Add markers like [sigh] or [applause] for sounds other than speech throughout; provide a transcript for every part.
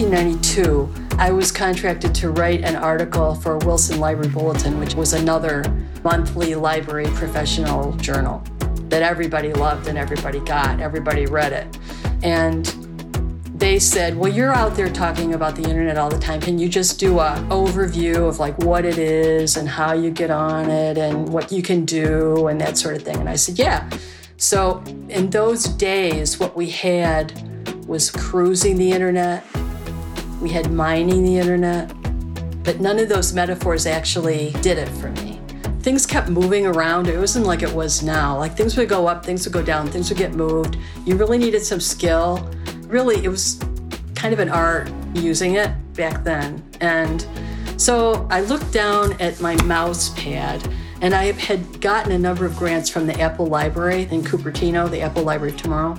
1992, I was contracted to write an article for Wilson Library Bulletin, which was another monthly library professional journal that everybody loved and everybody got, everybody read it. And they said, "Well, you're out there talking about the internet all the time. Can you just do a overview of like what it is and how you get on it and what you can do and that sort of thing?" And I said, "Yeah." So, in those days, what we had was cruising the internet. We had mining the internet, but none of those metaphors actually did it for me. Things kept moving around. It wasn't like it was now. Like things would go up, things would go down, things would get moved. You really needed some skill really, it was kind of an art using it back then. And so I looked down at my mouse pad and I had gotten a number of grants from the Apple Library in Cupertino, the Apple Library tomorrow.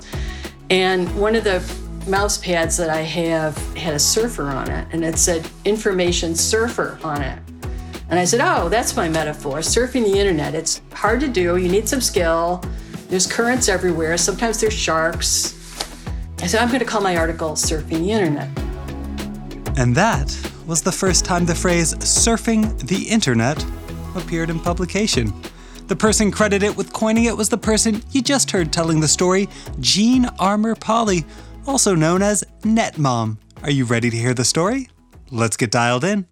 And one of the mouse pads that I have had a surfer on it and it said information surfer on it. And I said, Oh, that's my metaphor surfing the internet. It's hard to do, you need some skill. There's currents everywhere. Sometimes there's sharks. I said, I'm going to call my article Surfing the Internet. And that was the first time the phrase surfing the internet appeared in publication. The person credited with coining it was the person you just heard telling the story, Jean Armour Polly, also known as NetMom. Are you ready to hear the story? Let's get dialed in.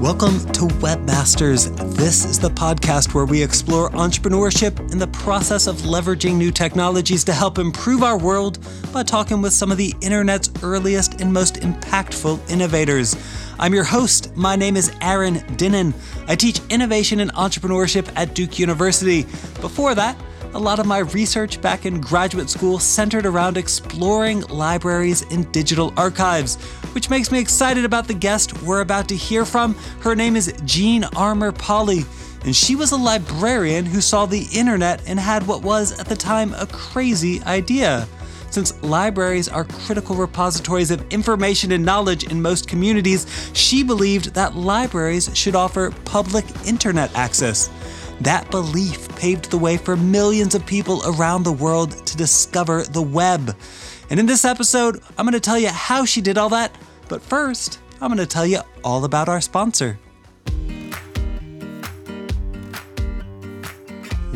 Welcome to Webmasters. This is the podcast where we explore entrepreneurship and the process of leveraging new technologies to help improve our world by talking with some of the internet's earliest and most impactful innovators. I'm your host. My name is Aaron Dinin. I teach innovation and entrepreneurship at Duke University. Before that, a lot of my research back in graduate school centered around exploring libraries and digital archives, which makes me excited about the guest we're about to hear from. Her name is Jean Armour Polly, and she was a librarian who saw the internet and had what was at the time a crazy idea. Since libraries are critical repositories of information and knowledge in most communities, she believed that libraries should offer public internet access. That belief paved the way for millions of people around the world to discover the web. And in this episode, I'm going to tell you how she did all that. But first, I'm going to tell you all about our sponsor.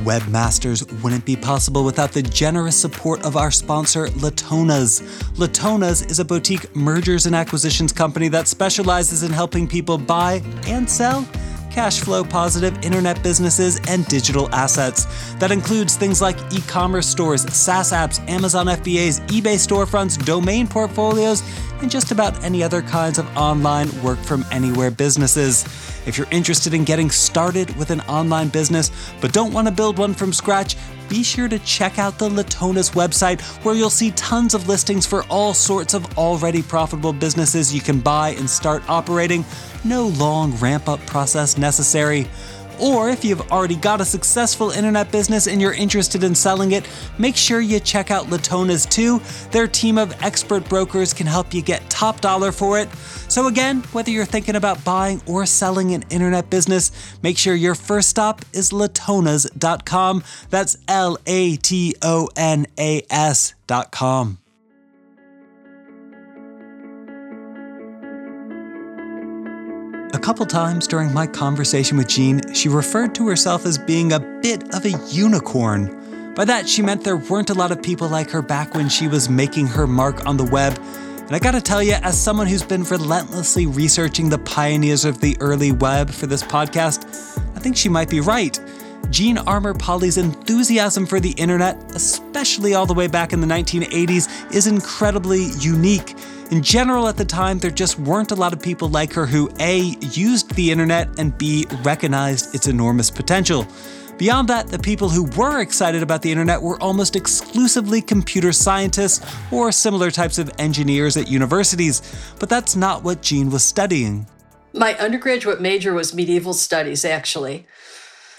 Webmasters wouldn't be possible without the generous support of our sponsor, Latonas. Latonas is a boutique mergers and acquisitions company that specializes in helping people buy and sell cash flow positive internet businesses, and digital assets. That includes things like e commerce stores, SaaS apps, Amazon FBAs, eBay storefronts, domain portfolios, and just about any other kinds of online work from anywhere businesses. If you're interested in getting started with an online business but don't want to build one from scratch, be sure to check out the Latonas website where you'll see tons of listings for all sorts of already profitable businesses you can buy and start operating. No long ramp up process necessary. Or if you've already got a successful internet business and you're interested in selling it, make sure you check out Latonas too. Their team of expert brokers can help you get top dollar for it. So, again, whether you're thinking about buying or selling an internet business, make sure your first stop is latonas.com. That's L A T O N A S.com. A couple times during my conversation with Jean, she referred to herself as being a bit of a unicorn. By that, she meant there weren't a lot of people like her back when she was making her mark on the web. And I gotta tell you, as someone who's been relentlessly researching the pioneers of the early web for this podcast, I think she might be right. Jean Armour Polly's enthusiasm for the internet, especially all the way back in the 1980s, is incredibly unique. In general, at the time, there just weren't a lot of people like her who A, used the internet, and B, recognized its enormous potential. Beyond that, the people who were excited about the internet were almost exclusively computer scientists or similar types of engineers at universities, but that's not what Jean was studying. My undergraduate major was medieval studies, actually.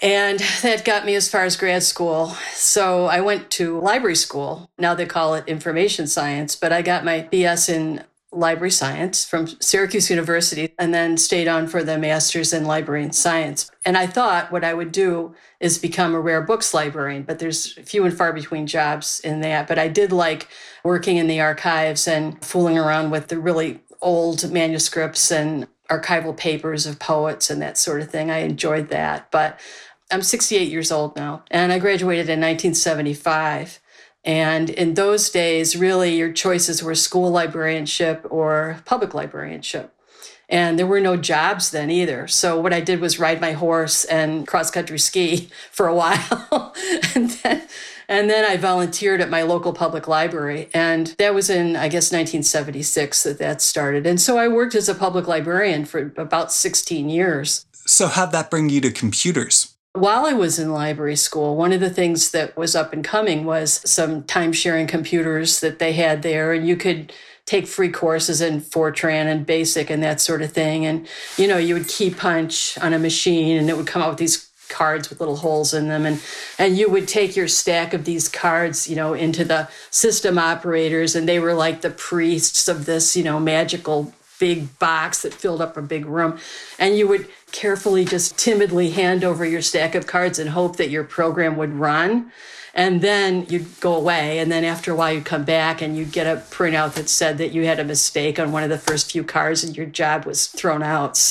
And that got me as far as grad school. So I went to library school. Now they call it information science, but I got my BS in library science from Syracuse University and then stayed on for the master's in library and science. And I thought what I would do is become a rare books librarian, but there's few and far between jobs in that. But I did like working in the archives and fooling around with the really old manuscripts and archival papers of poets and that sort of thing. I enjoyed that. But I'm 68 years old now, and I graduated in 1975. And in those days, really, your choices were school librarianship or public librarianship. And there were no jobs then either. So what I did was ride my horse and cross country ski [laughs] for a while. [laughs] and then and then I volunteered at my local public library. And that was in, I guess, 1976 that that started. And so I worked as a public librarian for about 16 years. So, how'd that bring you to computers? While I was in library school, one of the things that was up and coming was some time sharing computers that they had there, and you could take free courses in Fortran and BASIC and that sort of thing. And, you know, you would key punch on a machine and it would come out with these cards with little holes in them and and you would take your stack of these cards you know into the system operators and they were like the priests of this you know magical big box that filled up a big room and you would carefully just timidly hand over your stack of cards and hope that your program would run. And then you'd go away. And then after a while, you'd come back and you'd get a printout that said that you had a mistake on one of the first few cards and your job was thrown out. [laughs]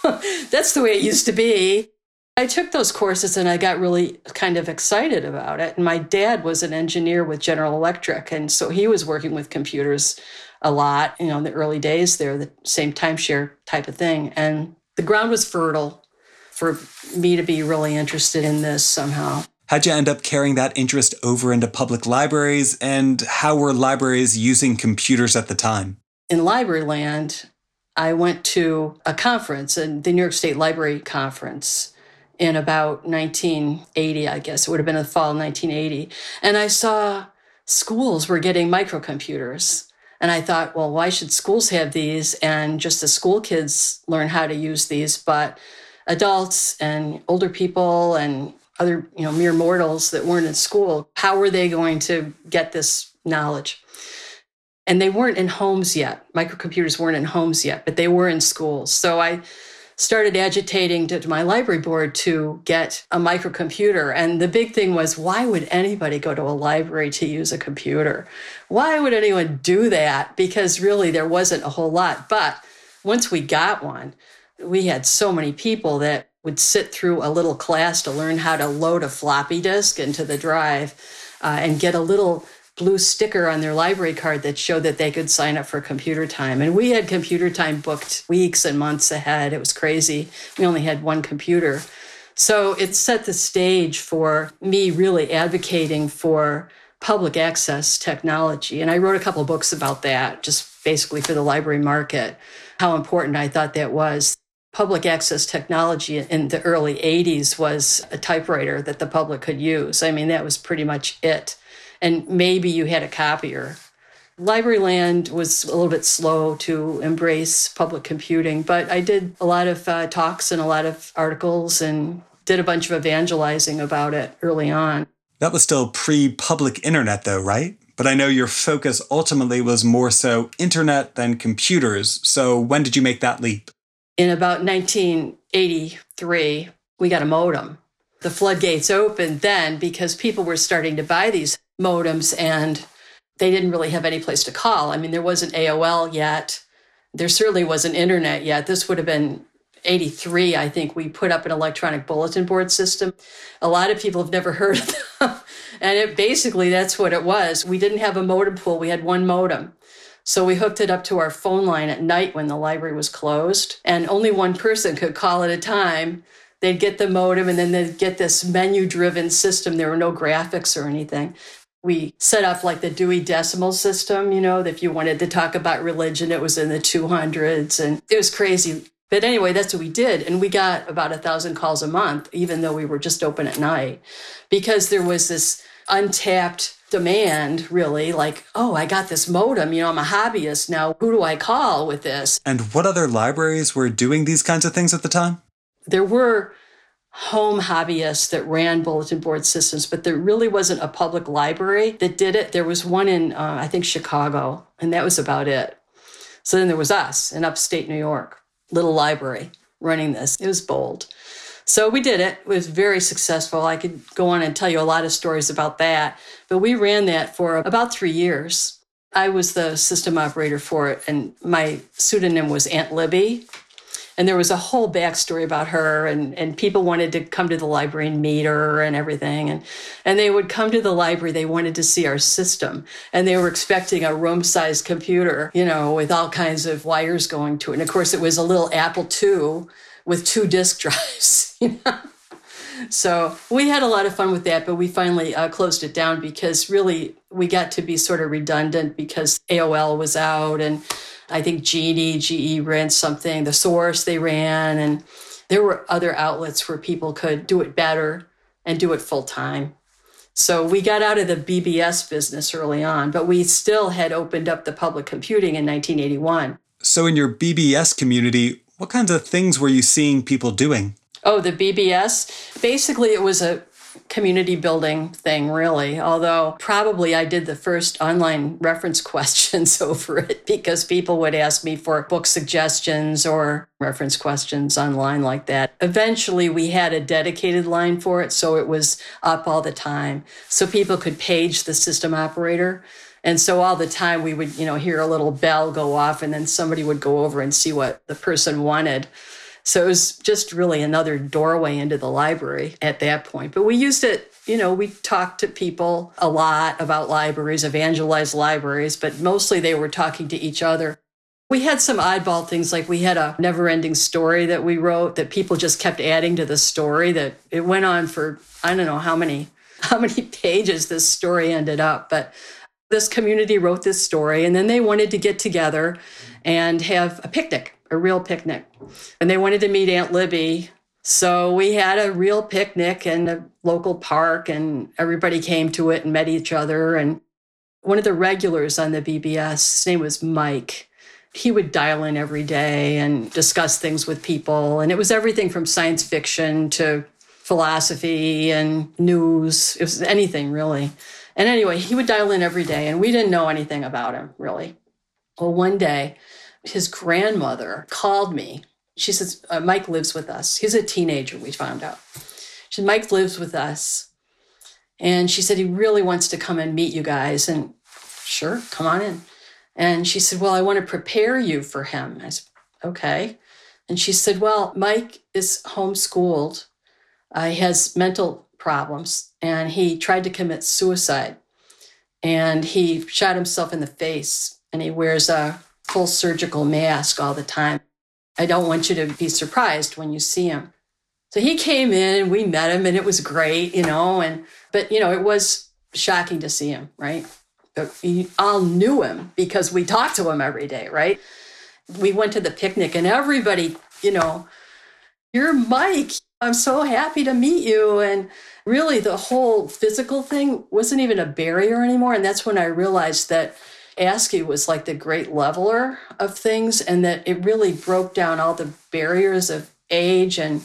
So that's the way it used to be. I took those courses and I got really kind of excited about it. And my dad was an engineer with General Electric. And so he was working with computers a lot, you know, in the early days there, the same timeshare type of thing. And the ground was fertile for me to be really interested in this somehow. How'd you end up carrying that interest over into public libraries, and how were libraries using computers at the time? In library land, I went to a conference, the New York State Library Conference, in about 1980, I guess. It would have been in the fall of 1980. And I saw schools were getting microcomputers. And I thought, well, why should schools have these and just the school kids learn how to use these, but adults and older people and other, you know, mere mortals that weren't in school, how were they going to get this knowledge? And they weren't in homes yet. Microcomputers weren't in homes yet, but they were in schools. So I started agitating to my library board to get a microcomputer. And the big thing was why would anybody go to a library to use a computer? Why would anyone do that? Because really there wasn't a whole lot. But once we got one, we had so many people that would sit through a little class to learn how to load a floppy disk into the drive uh, and get a little blue sticker on their library card that showed that they could sign up for computer time. And we had computer time booked weeks and months ahead. It was crazy. We only had one computer. So it set the stage for me really advocating for public access technology. And I wrote a couple books about that, just basically for the library market, how important I thought that was. Public access technology in the early 80s was a typewriter that the public could use. I mean, that was pretty much it and maybe you had a copier. Library Land was a little bit slow to embrace public computing, but I did a lot of uh, talks and a lot of articles and did a bunch of evangelizing about it early on. That was still pre public internet, though, right? But I know your focus ultimately was more so internet than computers. So when did you make that leap? In about 1983, we got a modem. The floodgates opened then because people were starting to buy these modems and they didn't really have any place to call. I mean, there wasn't AOL yet. There certainly wasn't internet yet. This would have been 83, I think, we put up an electronic bulletin board system. A lot of people have never [laughs] heard of them. and it basically that's what it was. We didn't have a modem pool, we had one modem. So we hooked it up to our phone line at night when the library was closed, and only one person could call at a time. They'd get the modem and then they'd get this menu driven system. There were no graphics or anything we set up like the Dewey Decimal System, you know, if you wanted to talk about religion, it was in the 200s and it was crazy. But anyway, that's what we did. And we got about a thousand calls a month, even though we were just open at night, because there was this untapped demand, really, like, oh, I got this modem, you know, I'm a hobbyist now. Who do I call with this? And what other libraries were doing these kinds of things at the time? There were home hobbyists that ran bulletin board systems, but there really wasn't a public library that did it. There was one in, uh, I think, Chicago, and that was about it. So then there was us in upstate New York, little library running this. It was bold. So we did it. It was very successful. I could go on and tell you a lot of stories about that. But we ran that for about three years. I was the system operator for it, and my pseudonym was Aunt Libby. And there was a whole backstory about her, and, and people wanted to come to the library and meet her and everything. And, and they would come to the library, they wanted to see our system. And they were expecting a room sized computer, you know, with all kinds of wires going to it. And of course, it was a little Apple II with two disk [laughs] drives. You know? So we had a lot of fun with that, but we finally uh, closed it down because really we got to be sort of redundant because AOL was out and I think Genie, GE ran something, the source they ran, and there were other outlets where people could do it better and do it full time. So we got out of the BBS business early on, but we still had opened up the public computing in 1981. So in your BBS community, what kinds of things were you seeing people doing? Oh, the BBS. Basically, it was a community building thing, really. Although, probably I did the first online [laughs] reference questions [laughs] over it because people would ask me for book suggestions or reference questions online like that. Eventually, we had a dedicated line for it, so it was up all the time. So people could page the system operator. And so all the time we would, you know, hear a little bell go off and then somebody would go over and see what the person wanted. So it was just really another doorway into the library at that point. But we used it, you know, we talked to people a lot about libraries, evangelized libraries, but mostly they were talking to each other. We had some oddball things like we had a never ending story that we wrote that people just kept adding to the story that it went on for I don't know how many [laughs] how many pages this story ended up, but this community wrote this story and then they wanted to get together and have a picnic a real picnic. And they wanted to meet Aunt Libby. So we had a real picnic in a local park, and everybody came to it and met each other. And one of the regulars on the BBS, his name was Mike. He would dial in every day and discuss things with people. And it was everything from science fiction to philosophy and news. It was anything really. And anyway, he would dial in every day, and we didn't know anything about him really. Well, one day, his grandmother called me. She says, uh, Mike lives with us. He's a teenager, we found out. She said, Mike lives with us. And she said, he really wants to come and meet you guys. And sure, come on in. And she said, Well, I want to prepare you for him. I said, Okay. And she said, Well, Mike is homeschooled. Uh, he has mental problems and he tried to commit suicide. And he shot himself in the face and he wears a full surgical mask all the time. I don't want you to be surprised when you see him. So he came in, we met him, and it was great, you know. And but you know, it was shocking to see him, right? But we all knew him because we talked to him every day, right? We went to the picnic, and everybody, you know, you're Mike. I'm so happy to meet you. And really, the whole physical thing wasn't even a barrier anymore. And that's when I realized that ASCII was like the great leveler of things, and that it really broke down all the barriers of age and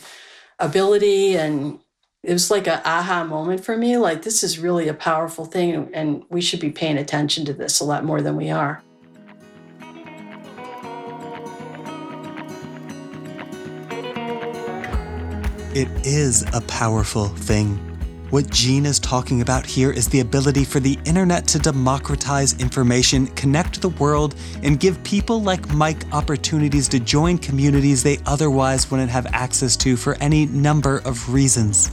ability. And it was like an aha moment for me like, this is really a powerful thing, and we should be paying attention to this a lot more than we are. It is a powerful thing. What Jean is talking about here is the ability for the internet to democratize information, connect the world, and give people like Mike opportunities to join communities they otherwise wouldn't have access to for any number of reasons.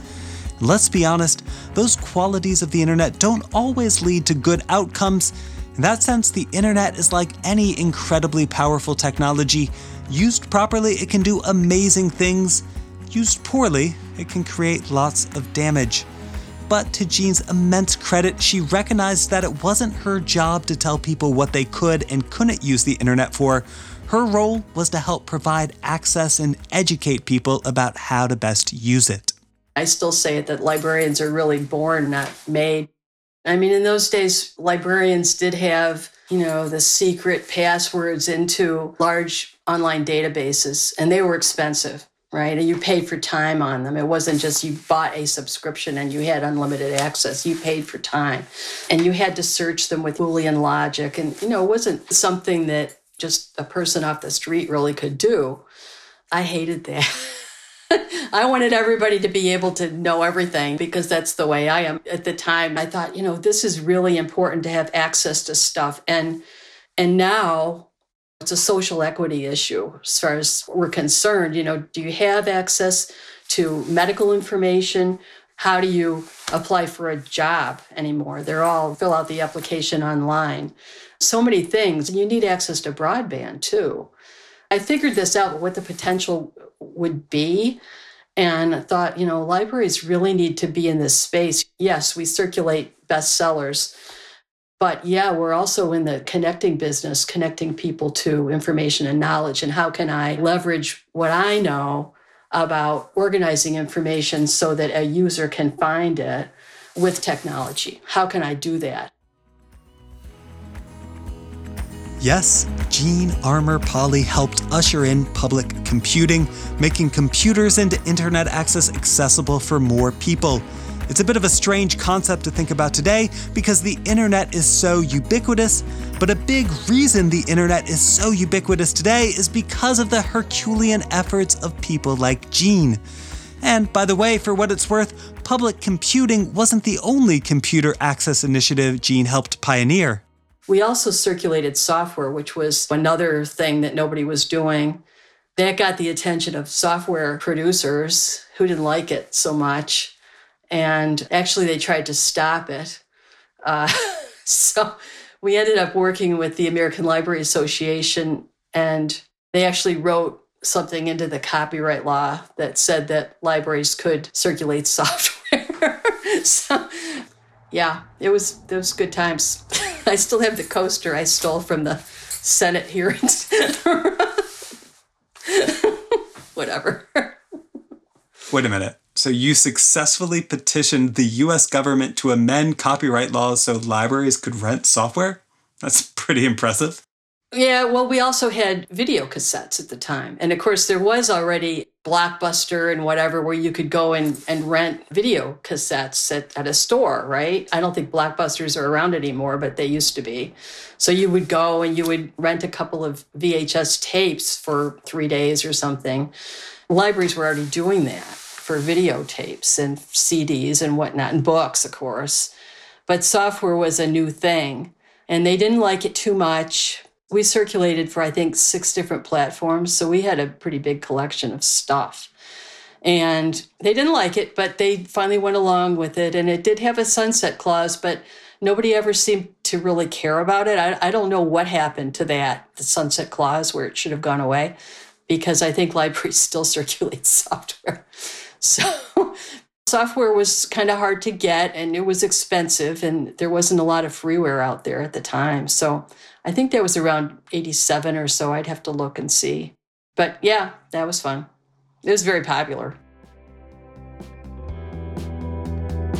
Let's be honest, those qualities of the internet don't always lead to good outcomes. In that sense, the internet is like any incredibly powerful technology. Used properly, it can do amazing things. Used poorly, it can create lots of damage. But to Jean's immense credit, she recognized that it wasn't her job to tell people what they could and couldn't use the internet for. Her role was to help provide access and educate people about how to best use it. I still say it that librarians are really born, not made. I mean, in those days, librarians did have, you know, the secret passwords into large online databases, and they were expensive right? And you paid for time on them. It wasn't just you bought a subscription and you had unlimited access. You paid for time. And you had to search them with Boolean logic. And, you know, it wasn't something that just a person off the street really could do. I hated that. [laughs] I wanted everybody to be able to know everything because that's the way I am. At the time, I thought, you know, this is really important to have access to stuff. And and now it's a social equity issue as far as we're concerned. You know, do you have access to medical information? How do you apply for a job anymore? They're all fill out the application online. So many things. And you need access to broadband too. I figured this out, what the potential would be. And thought, you know, libraries really need to be in this space. Yes, we circulate bestsellers, but yeah, we're also in the connecting business, connecting people to information and knowledge. And how can I leverage what I know about organizing information so that a user can find it with technology? How can I do that? Yes, Jean Armour Polly helped usher in public computing, making computers and internet access accessible for more people. It's a bit of a strange concept to think about today because the internet is so ubiquitous, but a big reason the internet is so ubiquitous today is because of the Herculean efforts of people like Jean. And by the way, for what it's worth, public computing wasn't the only computer access initiative Jean helped pioneer. We also circulated software, which was another thing that nobody was doing. That got the attention of software producers who didn't like it so much. And actually, they tried to stop it. Uh, [laughs] so we ended up working with the American Library Association, and they actually wrote something into the copyright law that said that libraries could circulate [laughs] software. so, yeah, it was those good times. [laughs] I still have the coaster I stole from the Senate hearings. Whatever. Wait a minute. So you successfully petitioned the US government to amend copyright laws so libraries could rent software? That's [laughs] pretty impressive. Yeah, well, we also had video cassettes at the time. And of course, there was already Blockbuster and whatever where you could go and, and rent video cassettes at, at a store, right? I don't think Blockbusters are around anymore, but they used to be. So you would go and you would rent a couple of VHS tapes for three days or something. Libraries were already doing that for videotapes and CDs and whatnot, and books, of course. But software was a new thing. And they didn't like it too much we circulated for I think six different platforms, so we had a pretty big collection of stuff. And they didn't like it, but they finally went along with it. And it did have a sunset clause, but nobody ever seemed to really care about it. I, I don't know what happened to that, the sunset clause, where it should have gone away, because I think [laughs] libraries still circulate [laughs] software. So [laughs] software was kind of hard to get and it was expensive, and there wasn't a lot of freeware out there at the time. So I think that was around 87 or so. I'd have to look and see. But yeah, that was fun. It was very popular.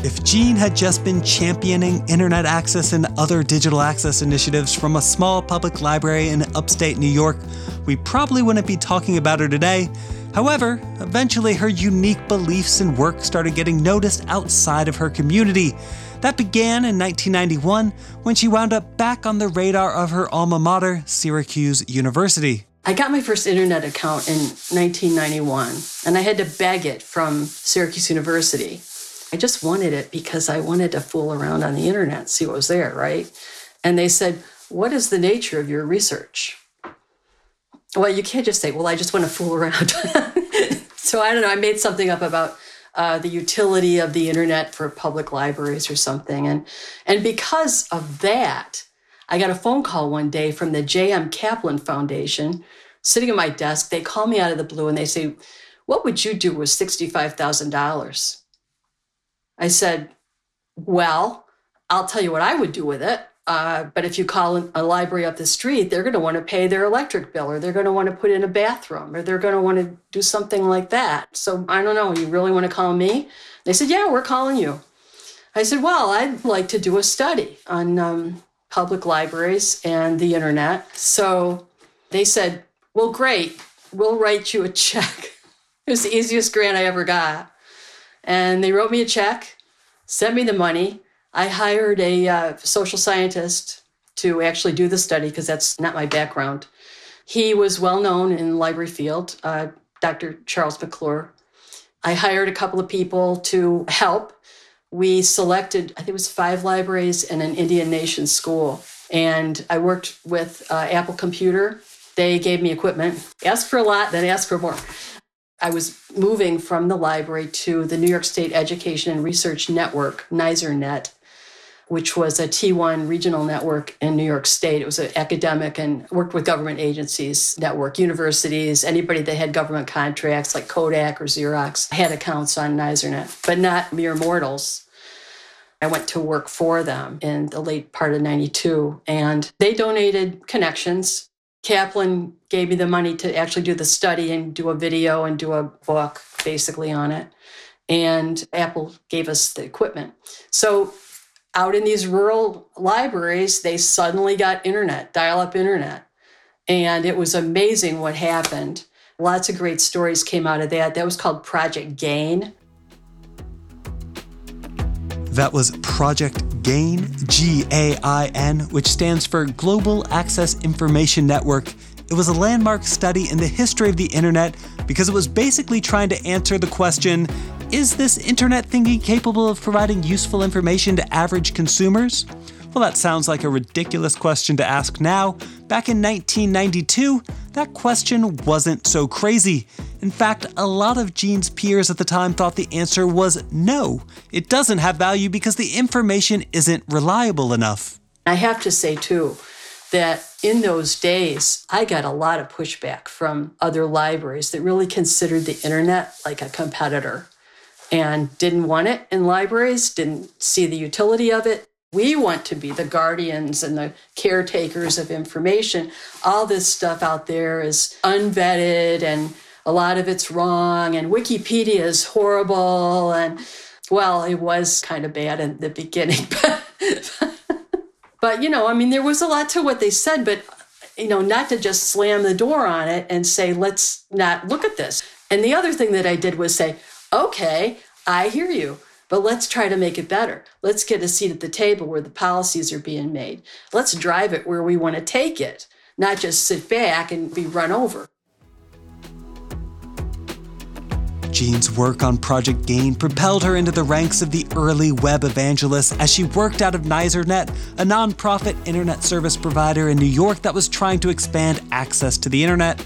If Jean had just been championing internet access and other digital access initiatives from a small public library in upstate New York, we probably wouldn't be talking about her today. However, eventually her unique beliefs and work started getting noticed outside of her community. That began in 1991 when she wound up back on the radar of her alma mater, Syracuse University. I got my first internet account in 1991, and I had to beg it from Syracuse University. I just wanted it because I wanted to fool around on the internet, see what was there, right? And they said, What is the nature of your research? Well, you can't just say, Well, I just want to fool around. [laughs] so I don't know, I made something up about uh, the utility of the internet for public libraries or something. And, and because of that, I got a phone call one day from the J.M. Kaplan Foundation sitting at my desk. They call me out of the blue and they say, What would you do with $65,000? I said, Well, I'll tell you what I would do with it. Uh, but if you call a library up the street, they're going to want to pay their electric bill, or they're going to want to put in a bathroom, or they're going to want to do something like that. So I don't know. You really want to call me? They said, Yeah, we're calling you. I said, Well, I'd like to do a study on um, public libraries and the internet. So they said, Well, great. We'll write you a check. [laughs] it was the easiest grant I ever got. And they wrote me a check, sent me the money. I hired a uh, social scientist to actually do the study because that's not my background. He was well known in the library field, uh, Dr. Charles McClure. I hired a couple of people to help. We selected, I think it was five libraries and an Indian Nation school. And I worked with uh, Apple Computer. They gave me equipment, asked for a lot, then asked for more. I was moving from the library to the New York State Education and Research Network, NYSERNet, which was a T1 regional network in New York State. It was an academic and worked with government agencies, network, universities, anybody that had government contracts like Kodak or Xerox had accounts on NYSERNet, but not mere mortals. I went to work for them in the late part of 92, and they donated connections. Kaplan gave me the money to actually do the study and do a video and do a book basically on it. And Apple gave us the equipment. So out in these rural libraries, they suddenly got internet, dial up internet. And it was amazing what happened. Lots of great stories came out of that. That was called Project Gain. That was Project GAIN, G A I N, which stands for Global Access Information Network. It was a landmark study in the history of the internet because it was basically trying to answer the question is this internet thingy capable of providing useful information to average consumers? Well, that sounds like a ridiculous question to ask now. Back in 1992, that question wasn't so crazy. In fact, a lot of Jean's peers at the time thought the answer was no. It doesn't have value because the information isn't reliable enough. I have to say, too, that in those days, I got a lot of pushback from other libraries that really considered the internet like a competitor and didn't want it in libraries, didn't see the utility of it. We want to be the guardians and the caretakers of information. All this stuff out there is unvetted and a lot of it's wrong, and Wikipedia is horrible. And well, it was kind of bad in the beginning, [laughs] but, but you know, I mean, there was a lot to what they said, but you know, not to just slam the door on it and say, let's not look at this. And the other thing that I did was say, okay, I hear you, but let's try to make it better. Let's get a seat at the table where the policies are being made. Let's drive it where we want to take it, not just sit back and be run over. Jean's work on Project Gain propelled her into the ranks of the early web evangelists as she worked out of NYSERNet, a nonprofit internet service provider in New York that was trying to expand access to the internet.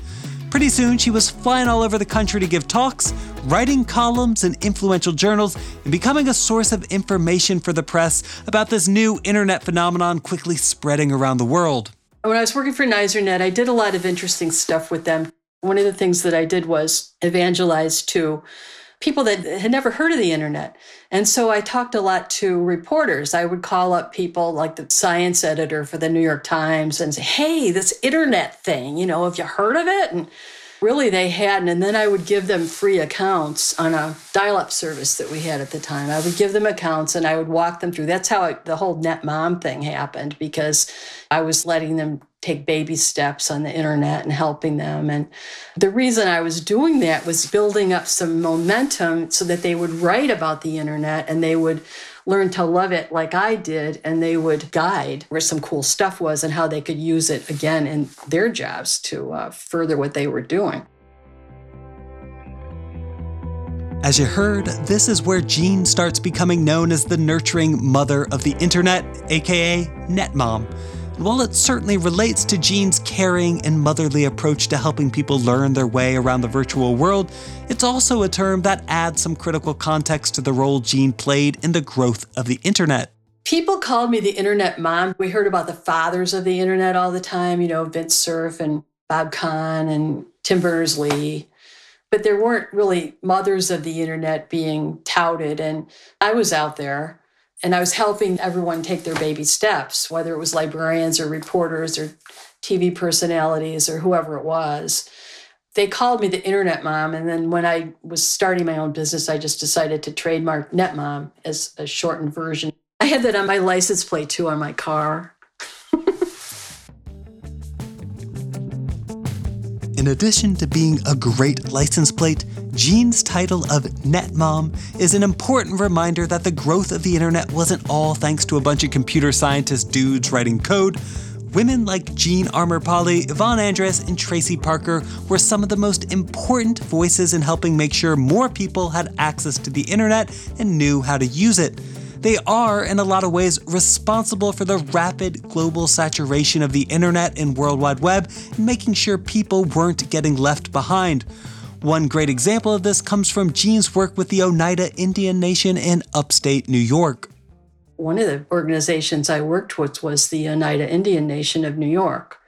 Pretty soon, she was flying all over the country to give talks, writing columns in influential journals, and becoming a source of information for the press about this new internet phenomenon quickly spreading around the world. When I was working for NYSERNet, I did a lot of interesting stuff with them. One of the things that I did was evangelize to people that had never heard of the internet. And so I talked a lot to reporters. I would call up people like the science editor for the New York Times and say, hey, this internet thing, you know, have you heard of it? And really they hadn't. And then I would give them free accounts on a dial up service that we had at the time. I would give them accounts and I would walk them through. That's how I, the whole net mom thing happened because I was letting them take baby steps on the internet and helping them. And the reason I was doing that was building up some momentum so that they would write about the internet and they would learn to love it like I did, and they would guide where some cool stuff was and how they could use it again in their jobs to uh, further what they were doing. As you heard, this is where Jean starts becoming known as the nurturing mother of the internet, aka NetMom. And while it certainly relates to Jean's caring and motherly approach to helping people learn their way around the virtual world, it's also a term that adds some critical context to the role Jean played in the growth of the internet. People called me the internet mom. We heard about the fathers of the internet all the time, you know, Vint Cerf and Bob Kahn and Tim Berners Lee. But there weren't really mothers of the internet being touted. And I was out there and I was helping everyone take their baby steps, whether it was librarians or reporters or TV personalities or whoever it was. They called me the internet mom. And then when I was starting my own business, I just decided to trademark net mom as a shortened version. I had that on my license plate too on my car. In addition to being a great license plate, Jean's title of NetMom is an important reminder that the growth of the internet wasn't all thanks to a bunch of computer scientist dudes writing code. Women like Jean Armour Polly, Yvonne Andres, and Tracy Parker were some of the most important voices in helping make sure more people had access to the internet and knew how to use it. They are, in a lot of ways, responsible for the rapid global saturation of the internet and World Wide Web and making sure people weren't getting left behind. One great example of this comes from Jean's work with the Oneida Indian Nation in upstate New York. One of the organizations I worked with was the Oneida Indian Nation of New York.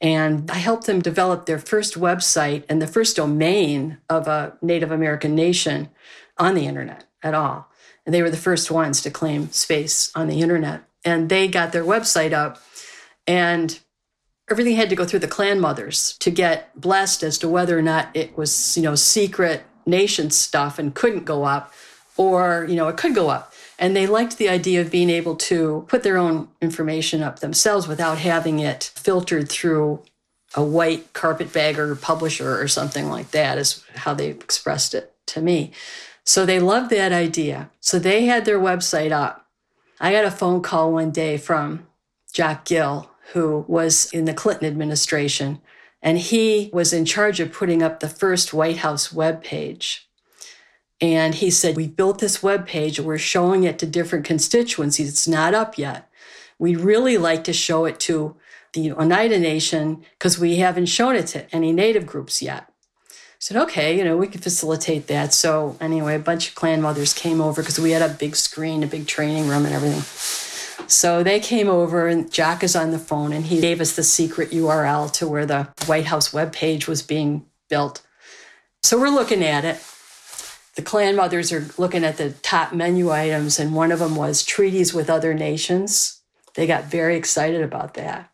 And I helped them develop their first website and the first domain of a Native American nation on the internet at all. And they were the first ones to claim space on the internet. And they got their website up, and everything had to go through the clan mothers to get blessed as to whether or not it was, you know, secret nation stuff and couldn't go up, or, you know, it could go up. And they liked the idea of being able to put their own information up themselves without having it filtered through a white carpetbagger publisher or something like that, is how they expressed it to me. So they loved that idea. So they had their website up. I got a phone call one day from Jack Gill, who was in the Clinton administration, and he was in charge of putting up the first White House web page. And he said, We built this web page, we're showing it to different constituencies. It's not up yet. We'd really like to show it to the Oneida Nation because we haven't shown it to any Native groups yet said, okay, you know, we could facilitate that. So anyway, a bunch of clan mothers came over because we had a big screen, a big training room and everything. So they came over and Jack is on the phone and he gave us the secret URL to where the White House webpage was being built. So we're looking at it. The clan mothers are looking at the top menu items, and one of them was treaties with other nations. They got very excited about that.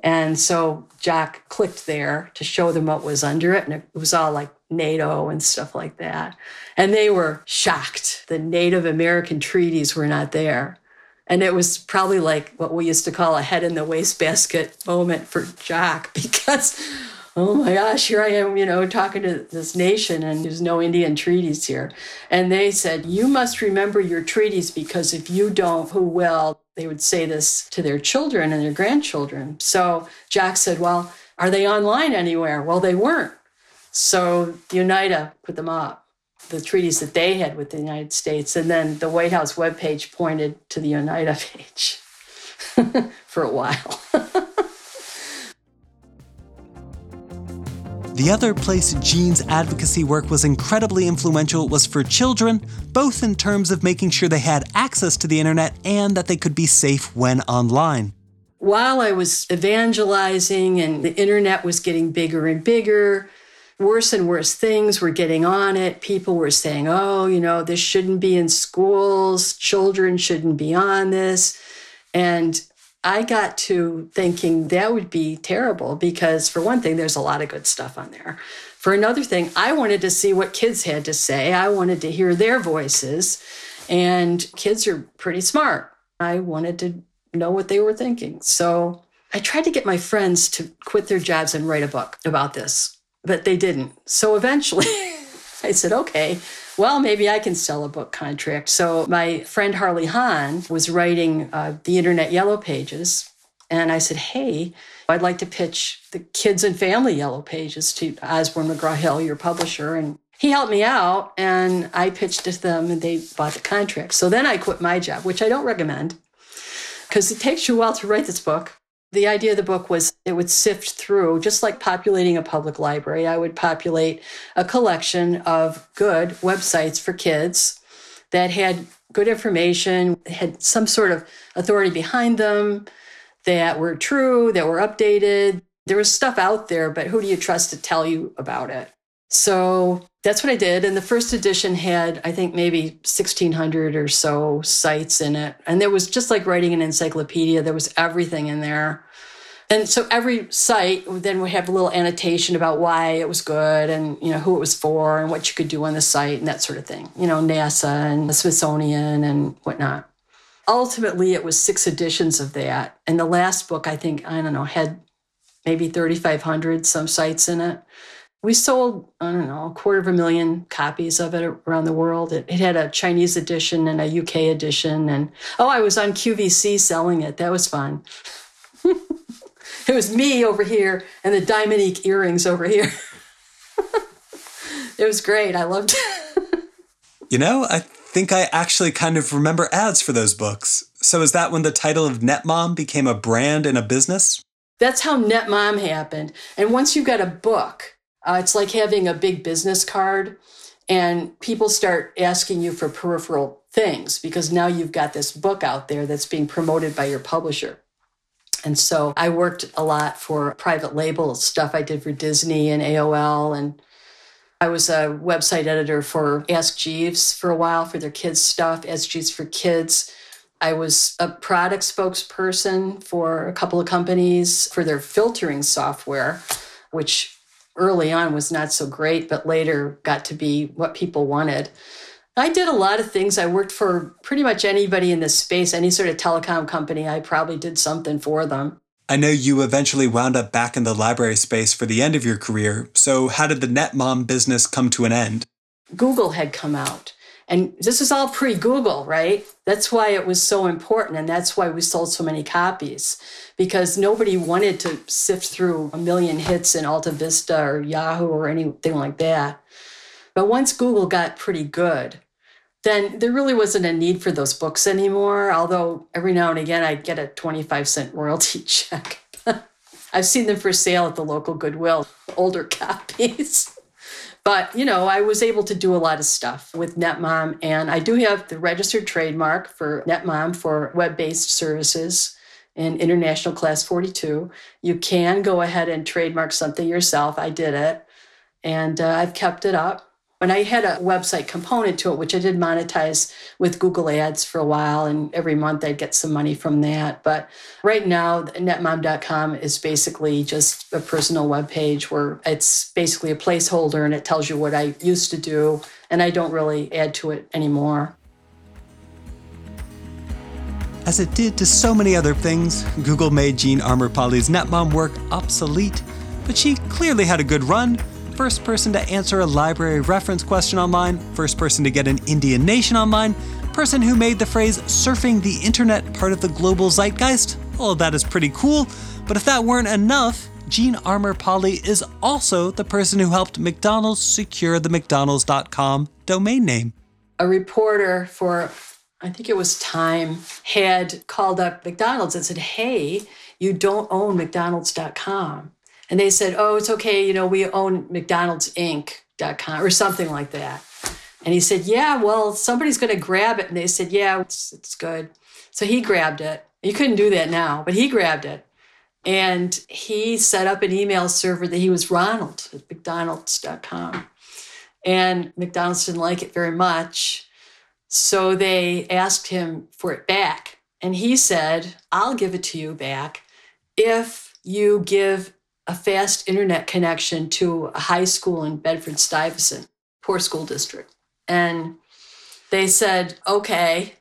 And so Jack clicked there to show them what was under it. And it was all like NATO and stuff like that. And they were shocked. The Native American treaties were not there. And it was probably like what we used to call a head in the wastebasket moment for Jack [laughs] because, oh my gosh, here I am, you know, talking to this nation and there's no Indian treaties here. And they said, You must remember your treaties because if you don't, who will? they would say this to their children and their grandchildren. So Jack said, Well, are they online anywhere? Well, they weren't. So Oneida put them up, the treaties that they had with the United States. And then the White House webpage pointed to the Oneida page [laughs] for a while. [laughs] The other place Jean's advocacy work was incredibly influential was for children, both in terms of making sure they had access to the internet and that they could be safe when online. While I was evangelizing and the internet was getting bigger and bigger, worse and worse things were getting on it. People were saying, oh, you know, this shouldn't be in schools, children shouldn't be on this. And I got to thinking that would be terrible because, for one thing, there's a lot of good stuff on there. For another thing, I wanted to see what kids had to say. I wanted to hear their voices. And kids are pretty smart. I wanted to know what they were thinking. So I tried to get my friends to quit their jobs and write a book about this, but they didn't. So eventually [laughs] I said, okay, well, maybe I can sell a book contract. So my friend Harley Hahn was writing uh, the Internet Yellow Pages. And I said, hey, I'd like to pitch the kids and family yellow pages to Osborne McGraw Hill, your publisher. And he helped me out and I pitched it to them and they bought the contract. So then I quit my job, which I don't recommend because it takes you a while to write this book. The idea of the book was it would sift through, just like populating a public library, I would populate a collection of good websites for kids that had good information, had some sort of authority behind them, that were true, that were updated. There was stuff out there, but who do you trust to tell you about it? So that's what I did. And the first edition had, I think, maybe 1,600 or so sites in it. And there was just like writing an encyclopedia, there was everything in there. And so every site then would have a little annotation about why it was good and you know who it was for and what you could do on the site and that sort of thing. You know, NASA and the Smithsonian and whatnot. Ultimately, it was six editions of that. And the last book, I think, I don't know, had maybe 3,500 some sites in it we sold, I don't know, a quarter of a million copies of it around the world. It, it, had a Chinese edition and a UK edition. And oh, I was on QVC selling it. That was fun. [laughs] It was me over here and the Diamonique earrings over here. [laughs] it was great. I loved it. you know, I think I actually kind of remember ads for those books. So is that when the title of NetMom became a brand and a business? That's how NetMom happened. And once you've got a book, uh, it's like having a big business card, and people start asking you for peripheral things because now you've got this book out there that's being promoted by your publisher. And so I worked a lot for private label stuff I did for Disney and AOL. And I was a website editor for Ask Jeeves for a while for their kids' stuff, Ask Jeeves for Kids. I was a product spokesperson for a couple of companies for their filtering software, which early on was not so great, but later got to be what people wanted. I did a lot of things. I worked for pretty much anybody in this space, any sort of telecom company. I probably did something for them. I know you eventually wound up back in the library space for the end of your career. So, how did the NetMom business come to an end? Google had come out. And this is all pre Google, right? That's why it was so important. And that's why we sold so many copies because nobody wanted to sift through a million hits in Alta Vista or Yahoo or anything like that. But once Google got pretty good, then there really wasn't a need for those books anymore. Although every now and again I'd get a 25 cent royalty [laughs] check. I've seen them for sale at the local Goodwill, older [laughs] copies. But, you know, I was able to do a lot of stuff with NetMom, and I do have the registered trademark for NetMom for web based services in International Class 42. You can go ahead and trademark something yourself. I did it, and uh, I've kept it up. And I had a website component to it, which I did monetize with Google Ads for a while. And every month I'd get some money from that. But right now, netmom.com is basically just a personal web page where it's basically a placeholder and it tells you what I used to do. And I don't really add to it anymore. As it did to so many other things, Google made Jean Armour Polly's NetMom work obsolete. But she clearly had a good run first person to answer a library reference question online, first person to get an Indian nation online, person who made the phrase surfing the internet part of the global zeitgeist. All of that is pretty cool, but if that weren't enough, Jean Armour Polly is also the person who helped McDonald's secure the McDonald's.com domain name. A reporter for, I think it was Time, had called up McDonald's and said, Hey, you don't own McDonald's.com. And they said, oh, it's okay, you know, we own McDonald's Inc.com or something like that. And he said, yeah, well, somebody's going to grab it. And they said, yeah, it's, it's good. So he grabbed it. You couldn't do that now, but he grabbed it. And he set up an email server that he was Ronald at McDonald's.com. And McDonald's didn't like it very much. So they asked him for it back. And he said, I'll give it to you back if you give a fast internet connection to a high school in Bedford Stuyvesant, poor school district. And they said, okay.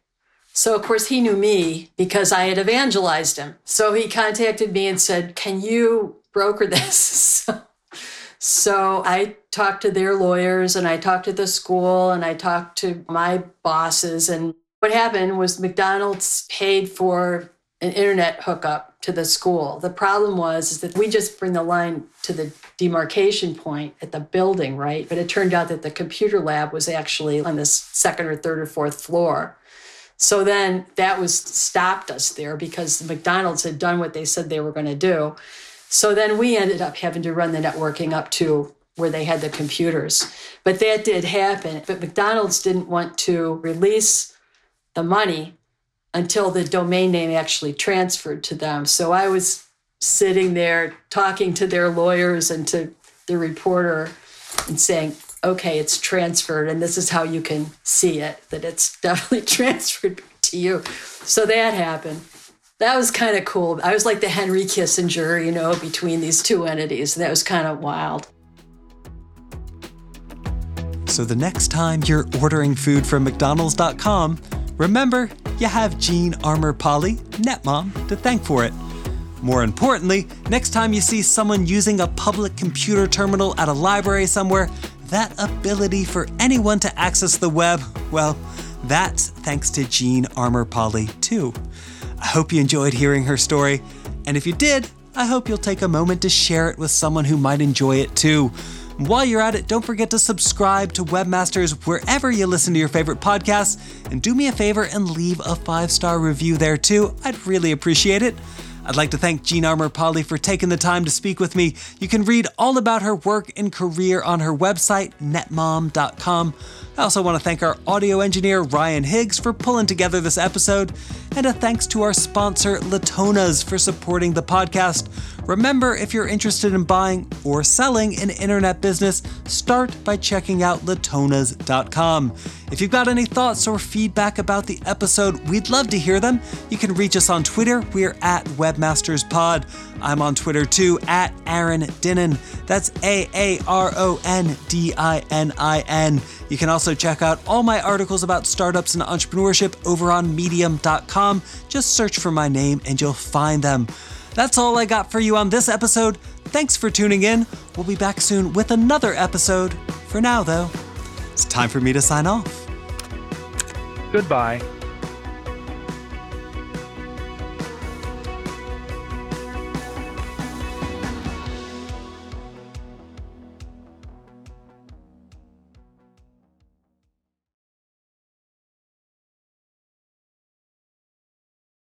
So, of course, he knew me because I had evangelized him. So he contacted me and said, Can you broker this? [laughs] so I talked to their lawyers and I talked to the school and I talked to my bosses. And what happened was McDonald's paid for an internet hookup to the school. The problem was is that we just bring the line to the demarcation point at the building, right? But it turned out that the computer lab was actually on the second or third or fourth floor. So then that was stopped us there because McDonald's had done what they said they were going to do. So then we ended up having to run the networking up to where they had the computers. But that did happen. But McDonald's didn't want to release the money until the domain name actually transferred to them. So I was sitting there talking to their lawyers and to the reporter and saying, okay, it's transferred, and this is how you can see it, that it's [laughs] definitely transferred to you. So that happened. That was kind of cool. I was like the Henry Kissinger, you know, between these two entities. That was kind of wild. So the next time you're ordering food from McDonald's.com, remember you have Jean Armour Polly, NetMom, to thank for it. More importantly, next time you see someone using a public computer terminal at a library somewhere, that ability for anyone to access the web, well, that's thanks to Jean Armour Polly, too. I hope you enjoyed hearing her story, and if you did, I hope you'll take a moment to share it with someone who might enjoy it too. While you're at it, don't forget to subscribe to Webmasters wherever you listen to your favorite podcasts, and do me a favor and leave a five star review there too. I'd really appreciate it. I'd like to thank Jean Armour Polly for taking the time to speak with me. You can read all about her work and career on her website, netmom.com. I also want to thank our audio engineer, Ryan Higgs, for pulling together this episode, and a thanks to our sponsor, Latona's, for supporting the podcast. Remember, if you're interested in buying or selling an internet business, start by checking out latonas.com. If you've got any thoughts or feedback about the episode, we'd love to hear them. You can reach us on Twitter. We're at WebmastersPod. I'm on Twitter too, at Aaron Dinin. That's A A R O N D I N I N. You can also check out all my articles about startups and entrepreneurship over on medium.com. Just search for my name and you'll find them. That's all I got for you on this episode. Thanks for tuning in. We'll be back soon with another episode. For now, though, it's time for me to sign off. Goodbye.